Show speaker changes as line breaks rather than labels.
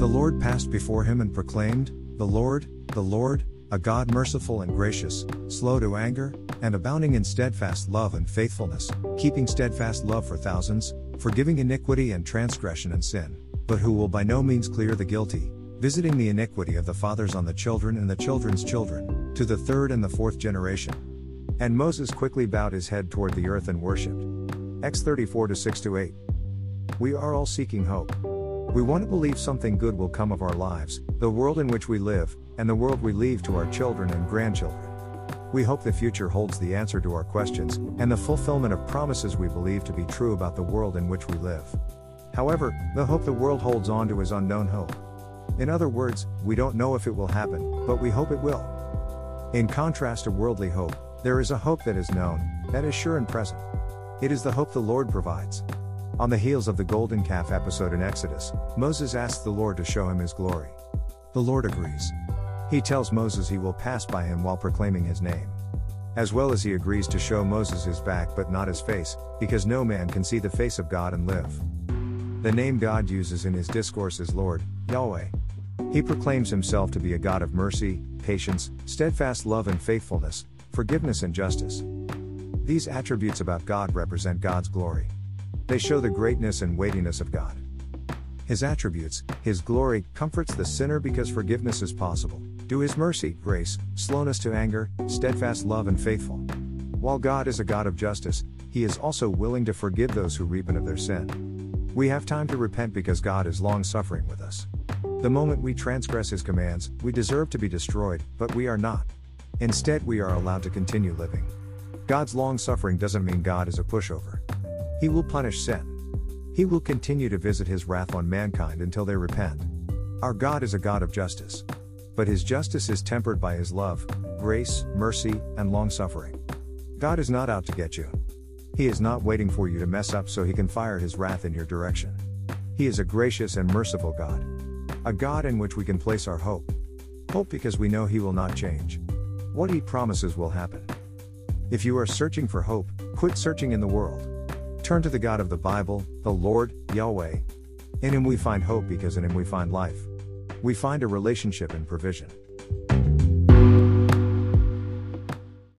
The Lord passed before him and proclaimed, The Lord, the Lord, a God merciful and gracious, slow to anger, and abounding in steadfast love and faithfulness, keeping steadfast love for thousands, forgiving iniquity and transgression and sin, but who will by no means clear the guilty, visiting the iniquity of the fathers on the children and the children's children, to the third and the fourth generation. And Moses quickly bowed his head toward the earth and worshipped. X 34 6 8. We are all seeking hope. We want to believe something good will come of our lives, the world in which we live, and the world we leave to our children and grandchildren. We hope the future holds the answer to our questions, and the fulfillment of promises we believe to be true about the world in which we live. However, the hope the world holds on to is unknown hope. In other words, we don't know if it will happen, but we hope it will. In contrast to worldly hope, there is a hope that is known, that is sure and present. It is the hope the Lord provides. On the heels of the golden calf episode in Exodus, Moses asks the Lord to show him his glory. The Lord agrees. He tells Moses he will pass by him while proclaiming his name. As well as he agrees to show Moses his back but not his face, because no man can see the face of God and live. The name God uses in his discourse is Lord, Yahweh. He proclaims himself to be a God of mercy, patience, steadfast love and faithfulness, forgiveness and justice. These attributes about God represent God's glory. They show the greatness and weightiness of God. His attributes, His glory, comforts the sinner because forgiveness is possible, due His mercy, grace, slowness to anger, steadfast love, and faithful. While God is a God of justice, He is also willing to forgive those who repent of their sin. We have time to repent because God is long suffering with us. The moment we transgress His commands, we deserve to be destroyed, but we are not. Instead, we are allowed to continue living. God's long suffering doesn't mean God is a pushover. He will punish sin. He will continue to visit his wrath on mankind until they repent. Our God is a God of justice. But his justice is tempered by his love, grace, mercy, and long suffering. God is not out to get you. He is not waiting for you to mess up so he can fire his wrath in your direction. He is a gracious and merciful God. A God in which we can place our hope. Hope because we know he will not change. What he promises will happen. If you are searching for hope, quit searching in the world. Turn to the God of the Bible, the Lord, Yahweh. In Him we find hope because in Him we find life. We find a relationship and provision.